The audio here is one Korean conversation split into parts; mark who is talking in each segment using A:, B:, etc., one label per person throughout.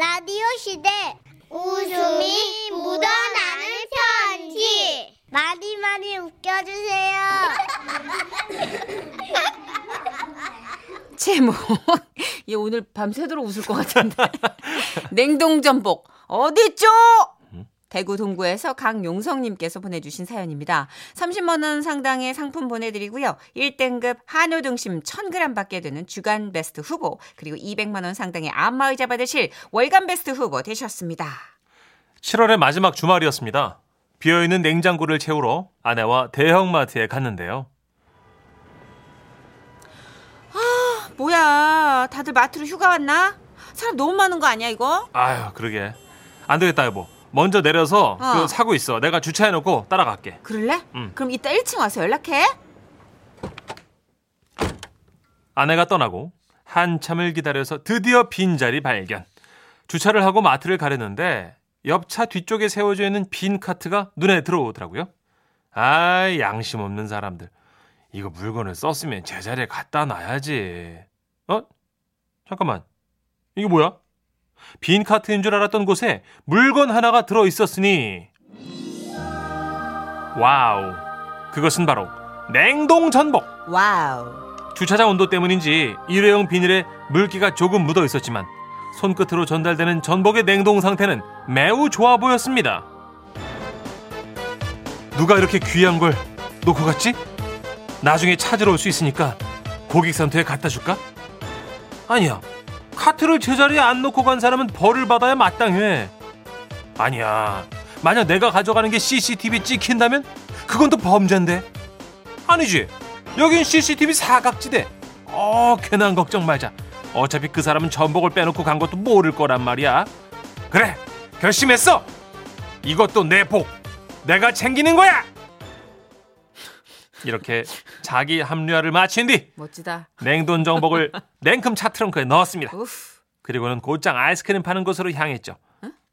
A: 라디오 시대 웃음이 묻어나는 편지 많이 많이 웃겨주세요.
B: 제목. 얘 오늘 밤새도록 웃을 것 같은데. 냉동전복 어디있죠? 대구 동구에서 강용성님께서 보내주신 사연입니다. 30만원 상당의 상품 보내드리고요. 1등급 한우 등심 1000g 받게 되는 주간 베스트 후보, 그리고 200만원 상당의 안마의자 받으실 월간 베스트 후보 되셨습니다.
C: 7월의 마지막 주말이었습니다. 비어있는 냉장고를 채우러 아내와 대형마트에 갔는데요.
B: 뭐야, 다들 마트로 휴가 왔나? 사람 너무 많은 거 아니야, 이거?
C: 아유, 그러게. 안 되겠다, 여보. 먼저 내려서
B: 어.
C: 그 사고 있어. 내가 주차해놓고 따라갈게.
B: 그럴래?
C: 응.
B: 그럼 이따 1층 와서 연락해.
C: 아내가 떠나고 한참을 기다려서 드디어 빈자리 발견. 주차를 하고 마트를 가려는데 옆차 뒤쪽에 세워져 있는 빈 카트가 눈에 들어오더라고요. 아, 양심 없는 사람들. 이거 물건을 썼으면 제자리에 갖다 놔야지. 어? 잠깐만. 이게 뭐야? 빈 카트인 줄 알았던 곳에 물건 하나가 들어 있었으니 Wow. 그것은 바로 냉동 전복.
B: Wow.
C: 주차장 온도 때문인지 일회용 비닐에 물기가 조금 묻어 있었지만 손끝으로 전달되는 전복의 냉동 상태는 매우 좋아 보였습니다. 누가 이렇게 귀한 걸 놓고 갔지? 나중에 찾으러 올 수 있으니까 고객센터에 갖다 줄까? 아니야. 카트를 제자리에 안 놓고 간 사람은 벌을 받아야 마땅해. 아니야. 만약 내가 가져가는 게 CCTV 찍힌다면 그건 또 범죄인데. 아니지. 여긴 CCTV 사각지대. 어, 괜한 걱정 말자. 어차피 그 사람은 전복을 빼놓고 간 것도 모를 거란 말이야. 그래, 결심했어. 이것도 내 복. 내가 챙기는 거야. 이렇게 자기 합리화를 마친 뒤
B: 멋지다.
C: 냉동 전복을 냉큼 차 트렁크에 넣었습니다.
B: 우프.
C: 그리고는 곧장 아이스크림 파는 곳으로 향했죠.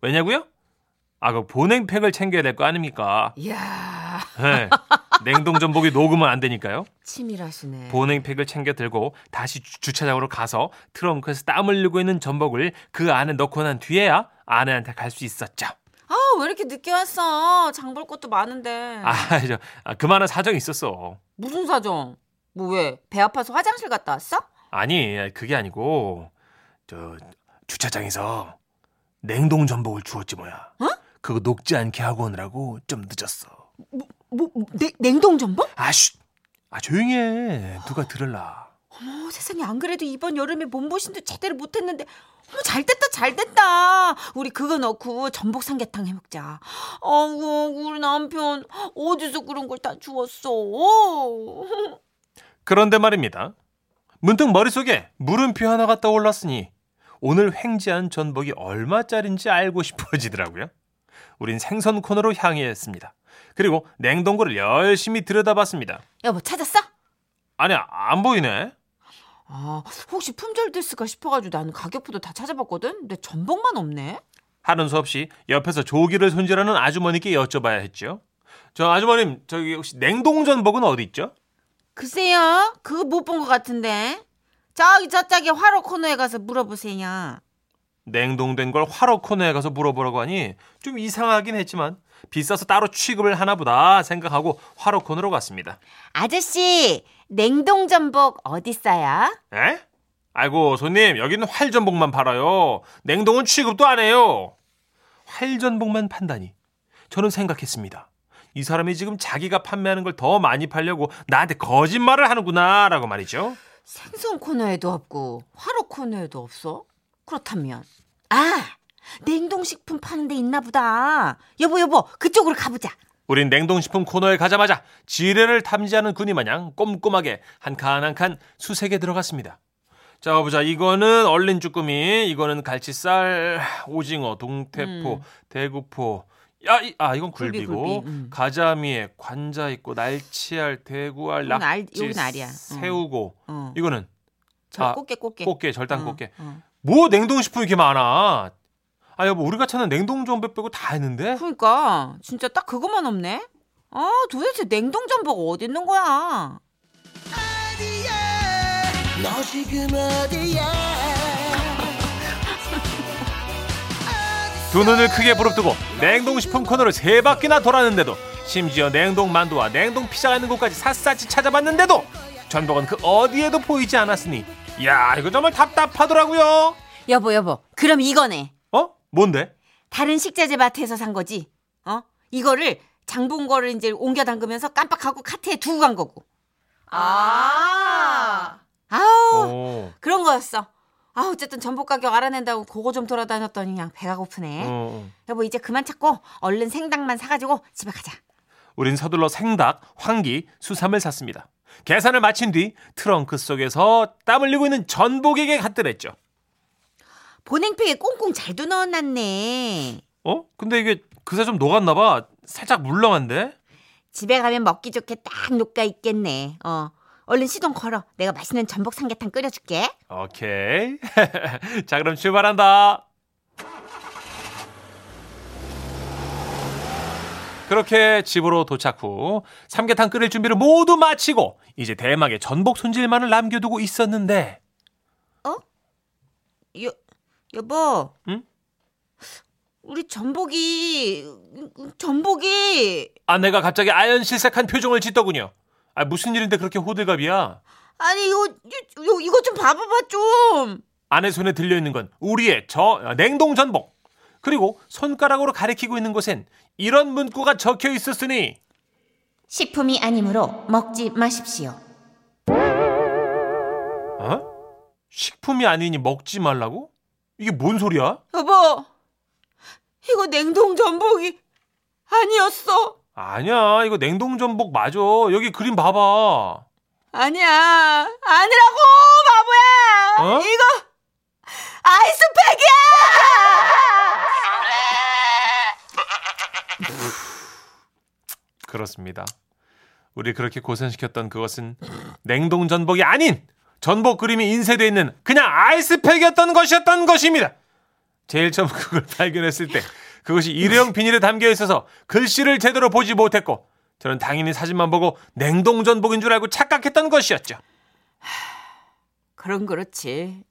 C: 왜냐고요? 아, 그 보냉팩을 챙겨야 될 거 아닙니까?
B: 이야.
C: 네. 냉동 전복이 녹으면 안 되니까요.
B: 치밀하시네.
C: 보냉팩을 챙겨 들고 다시 주- 주차장으로 가서 트렁크에서 땀 흘리고 있는 전복을 그 안에 넣고 난 뒤에야 아내한테 갈 수 있었죠.
B: 아, 왜 이렇게 늦게 왔어? 장 볼 것도 많은데.
C: 아, 저, 아, 그만한 사정이 있었어.
B: 무슨 사정? 뭐 왜? 배 아파서 화장실 갔다 왔어?
C: 아니, 그게 아니고, 저, 주차장에서 냉동 전복을 주었지 뭐야.
B: 어?
C: 그거 녹지 않게 하고 오느라고 좀 늦었어.
B: 뭐, 뭐 냉, 냉동 전복?
C: 아, 쉿! 아, 조용히 해. 누가 들을라.
B: 어머, 세상에 안 그래도 이번 여름에 몸보신도 제대로 못했는데 어머 잘 됐다 잘 됐다 우리 그거 넣고 전복 삼계탕 해먹자 어우 우리 남편 어디서 그런 걸 다 주웠어
C: 그런데 말입니다. 문득 머릿속에 물음표 하나가 떠올랐으니 오늘 횡재한 전복이 얼마짜린지 알고 싶어지더라고요. 우린 생선 코너로 향했습니다. 그리고 냉동고를 열심히 들여다봤습니다.
B: 여보 찾았어?
C: 아니, 안 보이네.
B: 아 혹시 품절 됐을까 싶어가지고 나는 가격표도 다 찾아봤거든 근데 전복만 없네
C: 하는 수 없이 옆에서 조기를 손질하는 아주머니께 여쭤봐야 했죠. 저 아주머님, 저기 혹시 냉동 전복은 어디 있죠?
B: 글쎄요 그거 못 본 것 같은데 저기 저쪽에 화로 코너에 가서 물어보세요
C: 냉동된 걸 화로 코너에 가서 물어보라고 하니 좀 이상하긴 했지만 비싸서 따로 취급을 하나 보다 생각하고 화로 코너로 갔습니다.
B: 아저씨 냉동 전복 어딨어요?
C: 에? 아이고 손님 여기는 활전복만 팔아요. 냉동은 취급도 안 해요. 활전복만 판다니. 저는 생각했습니다. 이 사람이 지금 자기가 판매하는 걸 더 많이 팔려고 나한테 거짓말을 하는구나 라고 말이죠.
B: 생선 코너에도 없고 화로 코너에도 없어? 그렇다면 아 냉동식품 파는 데 있나 보다 여보 여보 그쪽으로 가보자
C: 우린 냉동식품 코너에 가자마자 지뢰를 탐지하는 군이 마냥 꼼꼼하게 한 칸 한 칸 수색에 들어갔습니다. 자, 보자. 이거는 얼린 쭈꾸미, 이거는 갈치살, 오징어, 동태포, 대구포. 야, 이, 아, 이건
B: 굴비,
C: 굴비고,
B: 굴비, 음.
C: 가자미에 관자 있고, 날치알, 대구알,
B: 알-
C: 낙지,
B: 알이야. 어.
C: 새우고,
B: 어.
C: 이거는
B: 저
C: 아,
B: 꽃게 꽃게
C: 꽃게, 절단
B: 어,
C: 꽃게.
B: 어.
C: 뭐 냉동식품이 이렇게 많아? 아, 여보, 우리가 찾는 냉동 전복 빼고 다 했는데?
B: 그러니까 진짜 딱 그것만 없네 아 도대체 냉동 전복 어디 있는 거야
D: 너 지금 어디야
C: 두 눈을 크게 부릅뜨고 냉동식품 코너를 세 바퀴나 돌았는데도 심지어 냉동 만두와 냉동 피자가 있는 곳까지 샅샅이 찾아봤는데도 전복은 그 어디에도 보이지 않았으니 야 이거 정말 답답하더라고요.
B: 여보 여보 그럼 이거네.
C: 어? 뭔데?
B: 다른 식자재 마트에서 산 거지. 어? 이거를 장본 거를 이제 옮겨 담그면서 깜빡하고 카트에 두고 간 거고.
A: 아.
B: 아우
C: 어.
B: 그런 거였어. 아 어쨌든 전복 가격 알아낸다고 그거 좀 돌아다녔더니 그냥 배가 고프네.
C: 어.
B: 여보 이제 그만 찾고 얼른 생닭만 사가지고 집에 가자.
C: 우린 서둘러 생닭, 황기, 수삼을 샀습니다. 계산을 마친 뒤 트렁크 속에서 땀 흘리고 있는 전복에게 갖드렸죠.
B: 보냉팩에 꽁꽁 잘도 넣어놨네.
C: 어? 근데 이게 그새 좀 녹았나 봐. 살짝 물렁한데?
B: 집에 가면 먹기 좋게 딱 녹아 있겠네. 어. 얼른 시동 걸어. 내가 맛있는 전복 삼계탕 끓여줄게.
C: 오케이. 자, 그럼 출발한다. 그렇게 집으로 도착 후 삼계탕 끓일 준비를 모두 마치고 이제 대망의 전복 손질만을 남겨두고 있었는데
B: 여, 여보.
C: 응?
B: 우리 전복이, 전복이.
C: 아내가 갑자기 아연실색한 표정을 짓더군요. 아, 무슨 일인데 그렇게 호들갑이야?
B: 아니, 이거, 이거, 이거 좀 봐봐봐, 좀.
C: 아내 손에 들려 있는 건 우리의 저 냉동 전복. 그리고 손가락으로 가리키고 있는 곳엔 이런 문구가 적혀 있었으니
B: 식품이 아니므로 먹지 마십시오.
C: 어? 식품이 아니니 먹지 말라고? 이게 뭔 소리야?
B: 여보, 이거 냉동 전복이 아니었어.
C: 아니야 이거 냉동 전복 맞아 여기 그림 봐봐
B: 아니야. 아니라고, 바보야.
C: 어?
B: 이거 아이스팩이야!
C: 그렇습니다 우리 그렇게 고생시켰던 그것은 냉동 전복이 아닌 전복 그림이 인쇄되어 있는 그냥 아이스팩이었던 것이었던 것입니다 제일 처음 그걸 발견했을 때 그것이 일회용 비닐에 담겨 있어서 글씨를 제대로 보지 못했고 저는 당연히 사진만 보고 냉동 전복인 줄 알고 착각했던 것이었죠
B: 그럼 그렇지.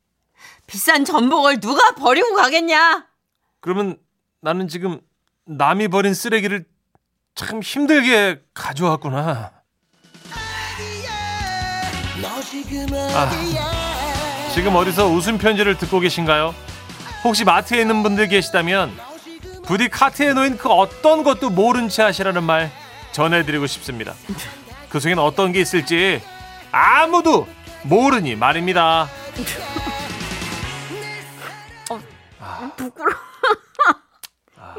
B: 비싼 전복을 누가 버리고 가겠냐?
C: 그러면 나는 지금 남이 버린 쓰레기를 참 힘들게 가져왔구나. 아, 지금 어디서 웃음 편지를 듣고 계신가요? 혹시 마트에 있는 분들 계시다면 부디 카트에 놓인 그 어떤 것도 모른 채 하시라는 말 전해드리고 싶습니다. 그 속엔 어떤 게 있을지 아무도 모르니 말입니다.
B: 부끄러워.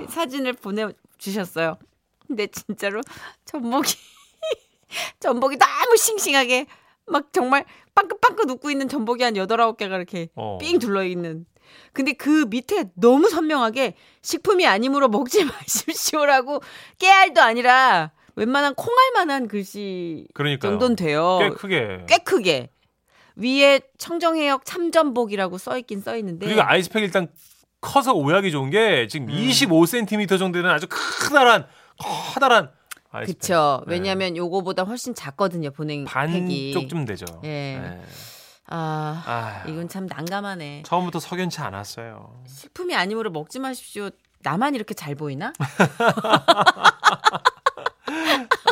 B: 사진을 보내 주셨어요. 근데 진짜로 전복이 전복이 너무 싱싱하게 막 정말 빵긋빵긋 웃고 있는 전복이 한 여덟 아홉 개가 이렇게
C: 어.
B: 삥 둘러 있는. 근데 그 밑에 너무 선명하게 식품이 아니므로 먹지 마십시오라고 깨알도 아니라 웬만한 콩알만한 글씨
C: 그러니까요.
B: 정도는 돼요.
C: 꽤 크게.
B: 꽤 크게. 위에 청정해역 참전복이라고 써 있긴 써 있는데.
C: 그리고 아이스팩 일단 커서 오약이 좋은 게
B: 음.
C: 지금 25cm 정도 되는 아주 커다란 커다란.
B: 그쵸.
C: 네.
B: 왜냐하면 요거보다 훨씬 작거든요, 보냉팩이.
C: 반쪽쯤 되죠.
B: 예.
C: 네.
B: 아,
C: 아,
B: 이건 참 난감하네.
C: 처음부터 석연치 않았어요.
B: 식품이 아니므로 먹지 마십시오. 나만 이렇게 잘 보이나?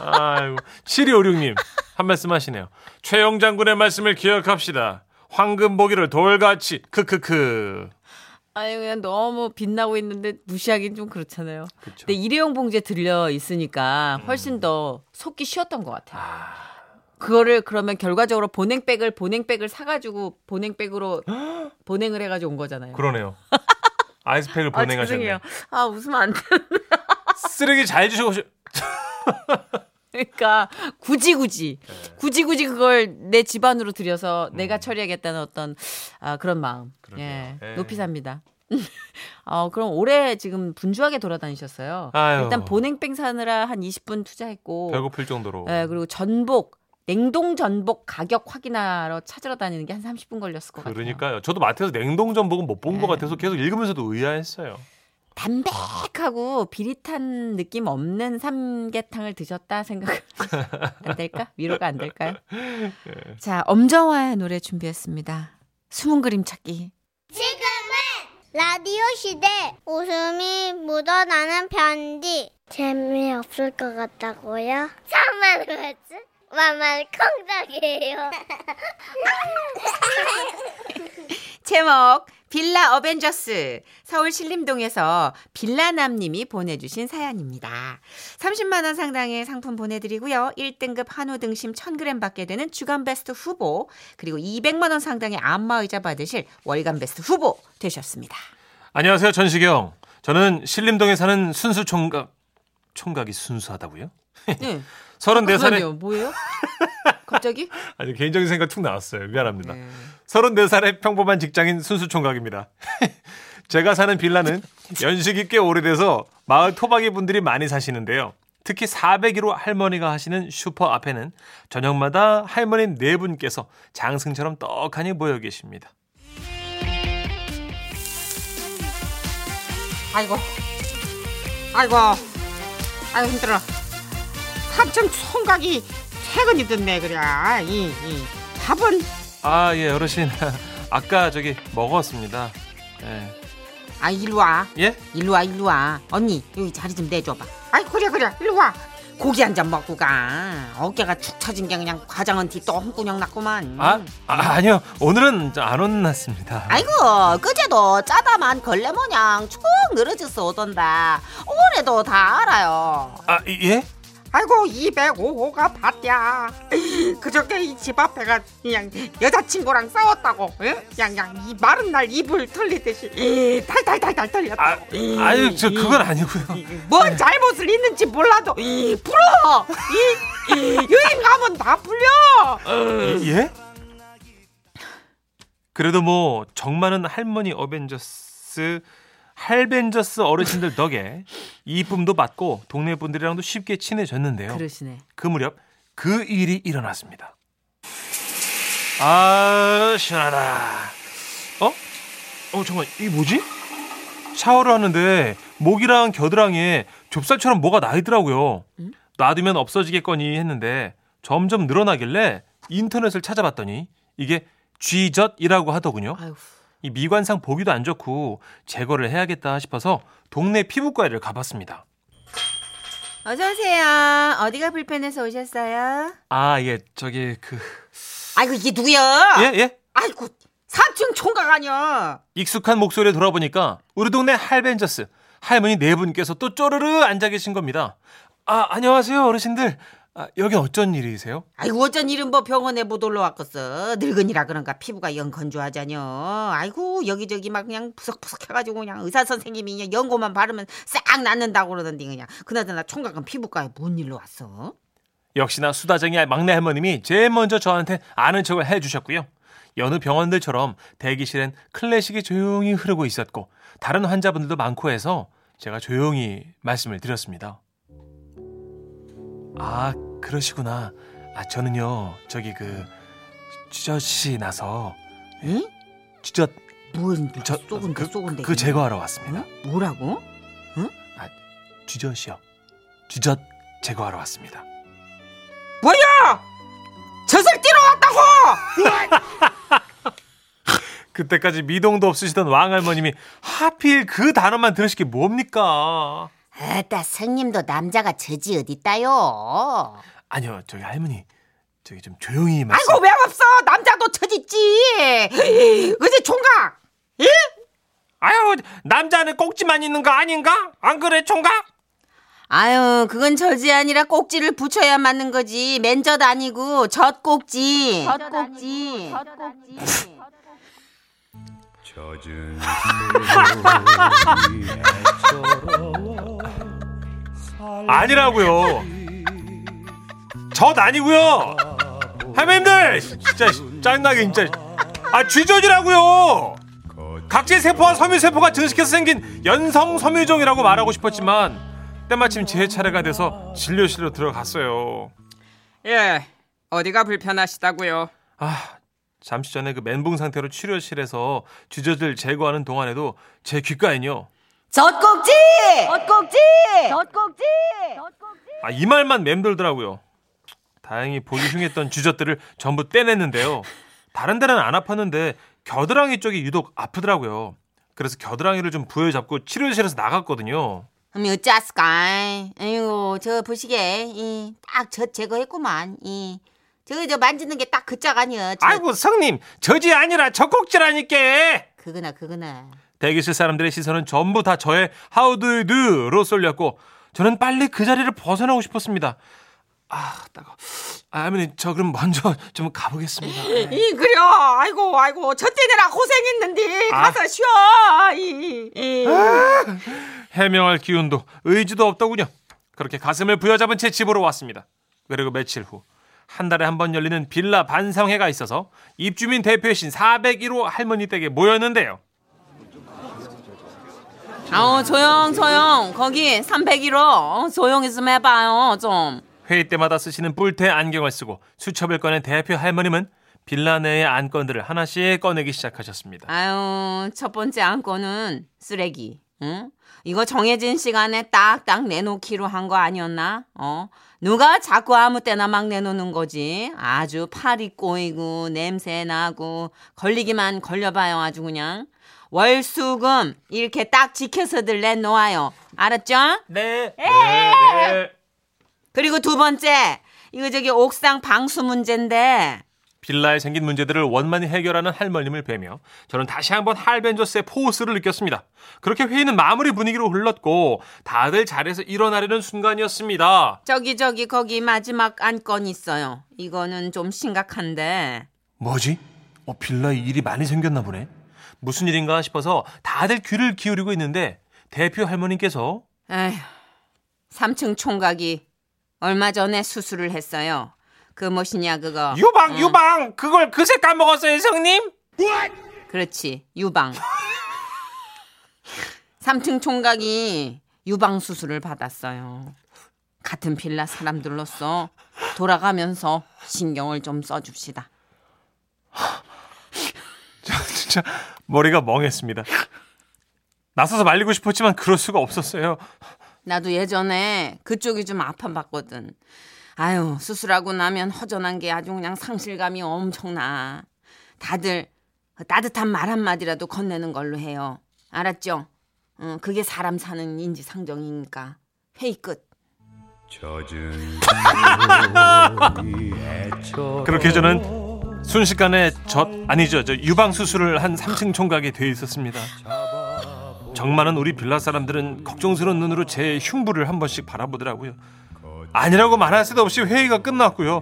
C: 아이고 7256님 한 말씀 하시네요. 최영 장군의 말씀을 기억합시다. 황금 보기를 돌같이 크크크.
B: 아니 그냥 너무 빛나고 있는데 무시하긴 좀 그렇잖아요.
C: 그쵸.
B: 근데 일회용 봉지에 들려 있으니까
C: 음.
B: 훨씬 더 속기 쉬웠던 것 같아요. 그거를 그러면 결과적으로 보냉백을 보냉백을 사가지고 보냉백으로 보냉을 해가지고 온 거잖아요.
C: 그러네요. 아이스팩을
B: 아
C: 보내가셨네.
B: 죄송해요. 아 웃으면 안 돼.
C: 쓰레기 잘 주시고
B: 그러니까 굳이 굳이
C: 네.
B: 굳이 굳이 그걸 내 집안으로 들여서 내가 처리하겠다는 어떤 아, 그런 마음.
C: 음. 그러게요.
B: 예,
C: 예.
B: 높이 삽니다. 어, 그럼 올해 지금 분주하게 돌아다니셨어요.
C: 아유.
B: 일단 보냉뺑 사느라 한 20분 투자했고,
C: 배고플 정도로.
B: 예, 그리고 전복 냉동 전복 가격 확인하러 찾으러 다니는 게 한 30분 걸렸을 것 같아요.
C: 그러니까요. 저도 마트에서 냉동 전복은 못 본것
B: 네.
C: 같아서 계속 읽으면서도 의아했어요.
B: 담백하고 비릿한 느낌 없는 삼계탕을 드셨다 생각 안 될까? 위로가 안 될까요?
C: 네.
B: 자, 엄정화의 노래 준비했습니다. 숨은 그림 찾기.
A: 지금은 라디오 시대 웃음이 묻어나는 편지 재미없을 것 같다고요? 참말 뭐지? 만만 콩닥이에요
B: 제목 빌라 어벤져스 서울 신림동에서 빌라남님이 보내주신 사연입니다. 30만 원 상당의 상품 보내드리고요. 1등급 한우 등심 1000g 받게 되는 주간 베스트 후보 그리고 200만 원 상당의 안마의자 받으실 월간 베스트 후보 되셨습니다.
C: 안녕하세요, 전시경. 저는 신림동에 사는 순수 총각. 총각이 순수하다고요?
B: 네.
C: 34살에
B: 그러네요. 뭐예요? 갑자기?
C: 아니 개인적인 생각 툭 나왔어요. 미안합니다.
B: 네.
C: 34살의 평범한 직장인 순수 총각입니다. 제가 사는 빌라는 연식이 꽤 오래돼서 마을 토박이 분들이 많이 사시는데요. 특히 401호 할머니가 하시는 슈퍼 앞에는 저녁마다 할머니 네 분께서 장승처럼 떡하니 모여 계십니다.
B: 아이고, 아이고, 아이고 힘들어. 삼촌 총각이 퇴근이 됐네 그래. 이, 이 밥은
C: 아, 예, 어르신. 아까 저기 먹었습니다. 예.
B: 아 일로 와.
C: 예?
B: 일로 와 일로 와. 언니 여기 자리 좀 내줘봐. 아이 그래 그래 일로 와. 고기 한 잔 먹고 가. 어깨가 축 처진 게 그냥 과장은 뒤또 홈구녕 났구만.
C: 아, 아 아니요. 오늘은 안 혼났습니다.
B: 아이고 그제도 짜다만 걸레 모양 축 늘어져서 오던다. 올해도 다 알아요.
C: 아, 예?
B: 아이고 205호가 봤야. 그저께 이 집 앞에가 그냥 여자친구랑 싸웠다고. 그냥 이 마른 날 이불 털리듯이 이 탈탈탈탈
C: 아,
B: 털렸다고.
C: 아유, 저 그건 아니고요.
B: 뭔 잘못을 있는지 몰라도 이 풀어. 이, 이 유행 가면 다 풀려.
C: 예? 그래도 뭐 정많은 할머니 어벤져스 할벤져스 어르신들 덕에 이쁨도 받고 동네 분들이랑도 쉽게 친해졌는데요.
B: 그러시네.
C: 그 무렵 그 일이 일어났습니다. 아 시원하다. 어? 어 잠깐 이게 뭐지? 샤워를 하는데 목이랑 겨드랑이에 좁쌀처럼 뭐가 나 있더라고요.
B: 응?
C: 놔두면 없어지겠거니 했는데 점점 늘어나길래 인터넷을 찾아봤더니 이게 쥐젖이라고 하더군요.
B: 아유.
C: 이 미관상 보기도 안 좋고 제거를 해야겠다 싶어서 동네 피부과를 가봤습니다.
B: 어서 오세요. 어디가 불편해서 오셨어요?
C: 아, 예, 저기 그
B: 아이고 이게 누구야?
C: 예, 예.
B: 아이고 삼촌 총각 아니야.
C: 익숙한 목소리에 돌아보니까 우리 동네 할벤저스 할머니 네 분께서 또 쪼르르 앉아 계신 겁니다. 아, 안녕하세요, 어르신들. 아, 여긴 어쩐 일이세요?
B: 아이고 어쩐 일은 뭐 병원에 못 올라왔겠어. 늙은이라 그런가 피부가 영 건조하자녀. 아이고 여기저기 막 그냥 푸석푸석 해가지고 그냥 의사 선생님이 그냥 연고만 바르면 싹 낫는다고 그러던데 그냥. 그나저나 총각은 피부과에 뭔 일로 왔어?
C: 역시나 수다쟁이 막내 할머님이 제일 먼저 저한테 아는 척을 해주셨고요. 여느 병원들처럼 대기실엔 클래식이 조용히 흐르고 있었고 다른 환자분들도 많고 해서 제가 조용히 말씀을 드렸습니다. 아 그러시구나. 아 저는요 저기 그 쥐젖이 나서
B: 응?
C: 쥐젖
B: 뭔
C: 저
B: 쏘근데
C: 그,
B: 쏘근데.
C: 그 제거하러 왔습니다.
B: 응? 뭐라고?
C: 쥐젖이요. 쥐젖 제거하러 왔습니다.
B: 뭐야? 젖을 뛰러 왔다고!
C: 그때까지 미동도 없으시던 왕할머님이 하필 그 단어만 들으실 게 뭡니까?
B: 아따 성님도 남자가 젖이 어딨다요?
C: 아니요, 저기 할머니, 저기 좀 조용히 말씀.
B: 아이고 왜 없어? 남자도 젖 있지. 그지 총각?
C: 아유, 남자는 꼭지만 있는 거 아닌가? 안 그래, 총각?
B: 아유, 그건 젖이 아니라 꼭지를 붙여야 맞는 거지. 맨젖 아니고 젖꼭지. 젖꼭지.
D: 젖은
C: 아니라고요. 젖 아니고요. 할머님들, 진짜 짜증나게 진짜. 아, 쥐젖이라고요. 각질 세포와 섬유 세포가 증식해서 생긴 연성 섬유종이라고 말하고 싶었지만 때마침 제 차례가 돼서 진료실로 들어갔어요.
E: 예, 어디가 불편하시다고요?
C: 아, 잠시 전에 그 멘붕 상태로 치료실에서 쥐젖을 제거하는 동안에도 제 귓가엔요.
B: 젖꼭지! 젖꼭지! 젖꼭지!
C: 아, 이 말만 맴돌더라고요. 다행히 보기 흉했던 쥐젖들을 전부 떼냈는데요. 다른 데는 안 아팠는데 겨드랑이 쪽이 유독 아프더라고요. 그래서 겨드랑이를 좀 부여잡고 치료실에서 나갔거든요.
B: 그럼 어쩌스까? 아이고 저 보시게 딱젖 제거했구만. 이 저거 저 만지는 게 딱 그짝 아니야. 저-
C: 아이고 성님 저지 아니라 젖꼭지라니까.
B: 그거나 그거나.
C: 대기실 사람들의 시선은 전부 다 저의 do you do로 쏠렸고 저는 빨리 그 자리를 벗어나고 싶었습니다. 아, 따가. 아, 할머니 저 그럼 먼저 좀 가보겠습니다.
E: 이 그려. 아이고 아이고 저 때느라 고생했는데
C: 아.
E: 가서 쉬어. 이, 이.
C: 해명할 기운도 의지도 없더군요. 그렇게 가슴을 부여잡은 채 집으로 왔습니다. 그리고 며칠 후 한 달에 한 번 열리는 빌라 반상회가 있어서 입주민 대표이신 401호 할머니 댁에 모였는데요.
B: 아우 조용 조용 거기 301호 조용히 좀 해봐요 좀.
C: 회의 때마다 쓰시는 뿔테 안경을 쓰고 수첩을 꺼낸 대표 할머님은 빌라 내의 안건들을 하나씩 꺼내기 시작하셨습니다.
B: 아유 첫 번째 안건은 쓰레기. 응? 이거 정해진 시간에 딱딱 내놓기로 한 거 아니었나? 어? 누가 자꾸 아무 때나 막 내놓는 거지. 아주 팔이 꼬이고 냄새 나고 걸리기만 걸려봐요 아주 그냥. 월수금 이렇게 딱 지켜서들 내놓아요. 알았죠?
C: 네. 네. 네.
B: 그리고 두 번째 이거 저기 옥상 방수 문제인데
C: 빌라에 생긴 문제들을 원만히 해결하는 할머님을 뵈며 저는 다시 한번 할벤조스의 포스를 느꼈습니다. 그렇게 회의는 마무리 분위기로 흘렀고 다들 자리에서 일어나려는 순간이었습니다.
B: 저기 저기 거기 마지막 안건 있어요. 이거는 좀 심각한데
C: 뭐지? 어, 빌라에 일이 많이 생겼나 보네. 무슨 일인가 싶어서 다들 귀를 기울이고 있는데 대표 할머님께서
B: 에휴 3층 총각이 얼마 전에 수술을 했어요. 그 뭐시냐 그거
C: 유방
B: 응.
C: 유방 그걸 그새 까먹었어요 성님?
B: 그렇지 유방 3층 총각이 유방 수술을 받았어요. 같은 빌라 사람들로서 돌아가면서 신경을 좀 써줍시다.
C: 진짜 머리가 멍했습니다. 나서서 말리고 싶었지만 그럴 수가 없었어요.
B: 나도 예전에 그쪽이 좀 아파봤거든. 아유, 수술하고 나면 허전한 게 아주 그냥 상실감이 엄청나. 다들 따뜻한 말 한마디라도 건네는 걸로 해요. 알았죠? 어, 그게 사람 사는 인지상정이니까. 회의 끝.
C: 그렇게 저는 순식간에 젖 아니죠 저 유방 수술을 한 3층 총각이 돼 있었습니다. 정많은 우리 빌라 사람들은 걱정스러운 눈으로 제 흉부를 한 번씩 바라보더라고요. 아니라고 말할 새도 없이 회의가 끝났고요.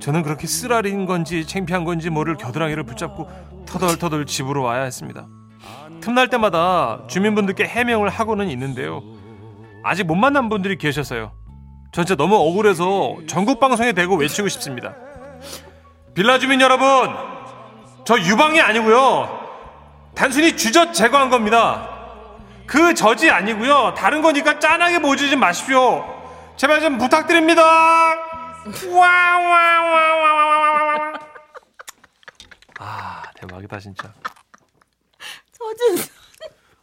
C: 저는 그렇게 쓰라린 건지 창피한 건지 모를 겨드랑이를 붙잡고 터덜터덜 집으로 와야 했습니다. 틈날 때마다 주민분들께 해명을 하고는 있는데요. 아직 못 만난 분들이 계셔서요. 전 진짜 너무 억울해서 전국 방송에 대고 외치고 싶습니다. 빌라 주민 여러분, 저 유방이 아니고요. 단순히 주젖 제거한 겁니다. 그 젖이 아니고요. 다른 거니까 짠하게 보여주지 마십시오. 제발 좀 부탁드립니다. 와와와와와와. 아 대박이다 진짜.
B: 젖은,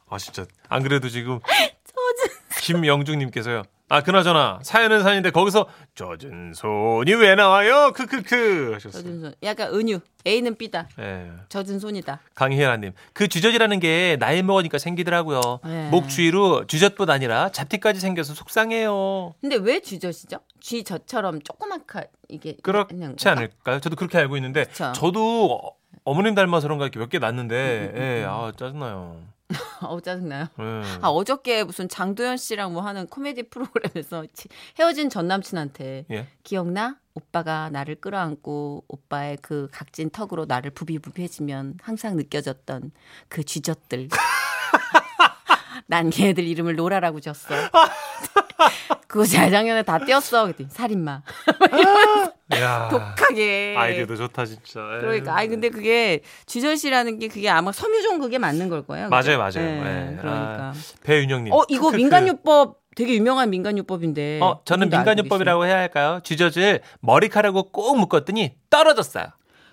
C: 아 진짜 안 그래도 지금
B: 젖은.
C: 김영중님께서요. 아 그나저나 사연은 사연인데 거기서 젖은 손이 왜 나와요? 크크크 하셨어요.
B: 젖은 손. 약간 은유. A는 B다.
C: 예.
B: 젖은 손이다.
C: 강희아님 그 주젖이라는 게 나이 먹으니까 생기더라고요.
B: 네.
C: 목 주위로 주젖뿐 아니라 잡티까지 생겨서 속상해요.
B: 근데 왜 쥐젖이죠? 쥐젖처럼 조그맣게 이게
C: 그렇지? 않을까요? 저도 그렇게 알고 있는데
B: 그쵸.
C: 저도 어- 어머님 닮아서 그런가 이렇게 몇개 낳는데 예, 아 짜증나요.
B: 어우 짜증나요.
C: 예.
B: 아 어저께 무슨 장도연 씨랑 뭐 하는 코미디 프로그램에서 치- 헤어진 전 남친한테
C: 예.
B: 기억나? 오빠가 나를 끌어안고 오빠의 그 각진 턱으로 나를 부비부비 해주면 항상 느껴졌던 그 쥐젖들. 난 걔네들 이름을 노라라고 졌어. 그거 재작년에 다 떼었어. 그랬더니 살인마.
C: 야,
B: 독하게.
C: 아이디어도 좋다 진짜. 예.
B: 그러니까 아니 근데 그게 쥐젖이라는 게 그게 아마 섬유종 그게 맞는 걸 거예요.
C: 맞아요? 맞아요.
B: 네,
C: 예.
B: 그러니까.
C: 아, 배윤영님.
B: 어 이거. 민간요법 되게 유명한 민간요법인데.
C: 어, 저는 민간요법이라고 해야 할까요? 주젖을 머리카락으로 꼭 묶었더니 떨어졌어요.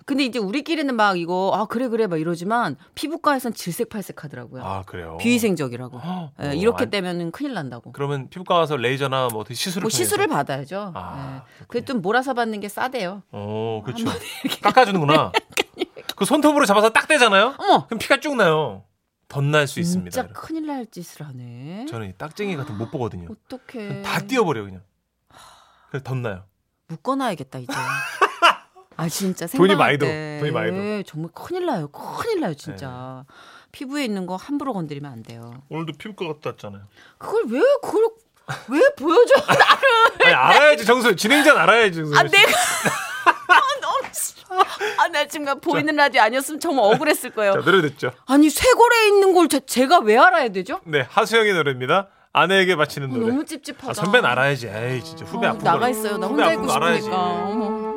B: 근데 이제 우리끼리는 막 이거 아 그래 그래 막 이러지만 피부과에선 질색팔색 하더라고요.
C: 아 그래요.
B: 비위생적이라고.
C: 어,
B: 예, 이렇게
C: 안-
B: 되면은 큰일 난다고.
C: 그러면 피부과 가서 레이저나 뭐 어떻게 시술을
B: 뭐
C: 통해서?
B: 시술을 받아야죠.
C: 아,
B: 예. 그게 좀 몰아서 받는 게 싸대요.
C: 어, 그렇죠. 깎아주는구나. 그 손톱으로 잡아서 딱 떼잖아요.
B: 어머
C: 그럼 피가 쭉 나요. 덧날 수 있습니다.
B: 진짜
C: 여러분.
B: 큰일 날 짓을 하네.
C: 저는 이 딱쟁이 같은 거못 보거든요.
B: 어떡해.
C: 다 띄워버려 요 그냥. 그래서 덧나요.
B: 묶어놔야겠다 이제. 아 진짜
C: 돈이 많이 들-
B: 때
C: 돈이 많이 들.
B: 예, 정말 큰일 나요. 큰일 나요 진짜. 피부에 있는 거 함부로 건드리면 안 돼요.
C: 오늘도 피부과 갔다 왔잖아요.
B: 그걸 왜 그걸 왜 보여줘?
C: 아니 알아야지 정수 진행자는 알아야지. 정수
B: 아
C: 씨.
B: 내가 아, 너무 싫어. 아나 지금 보이는 라디오 아니었으면 정말 억울했을 거예요.
C: 자 노래 듣죠.
B: 아니 쇄골에 있는 걸 제, 제가 왜 알아야 되죠?
C: 네 하수영의 노래입니다. 아내에게 바치는
B: 어,
C: 노래.
B: 너무 찝찝하다.
C: 아, 선배는 알아야지. 에이 진짜 후배
B: 어,
C: 아픈
B: 나가
C: 거.
B: 있어요. 나
C: 후배
B: 혼자 있고. 싶으니까. 어머.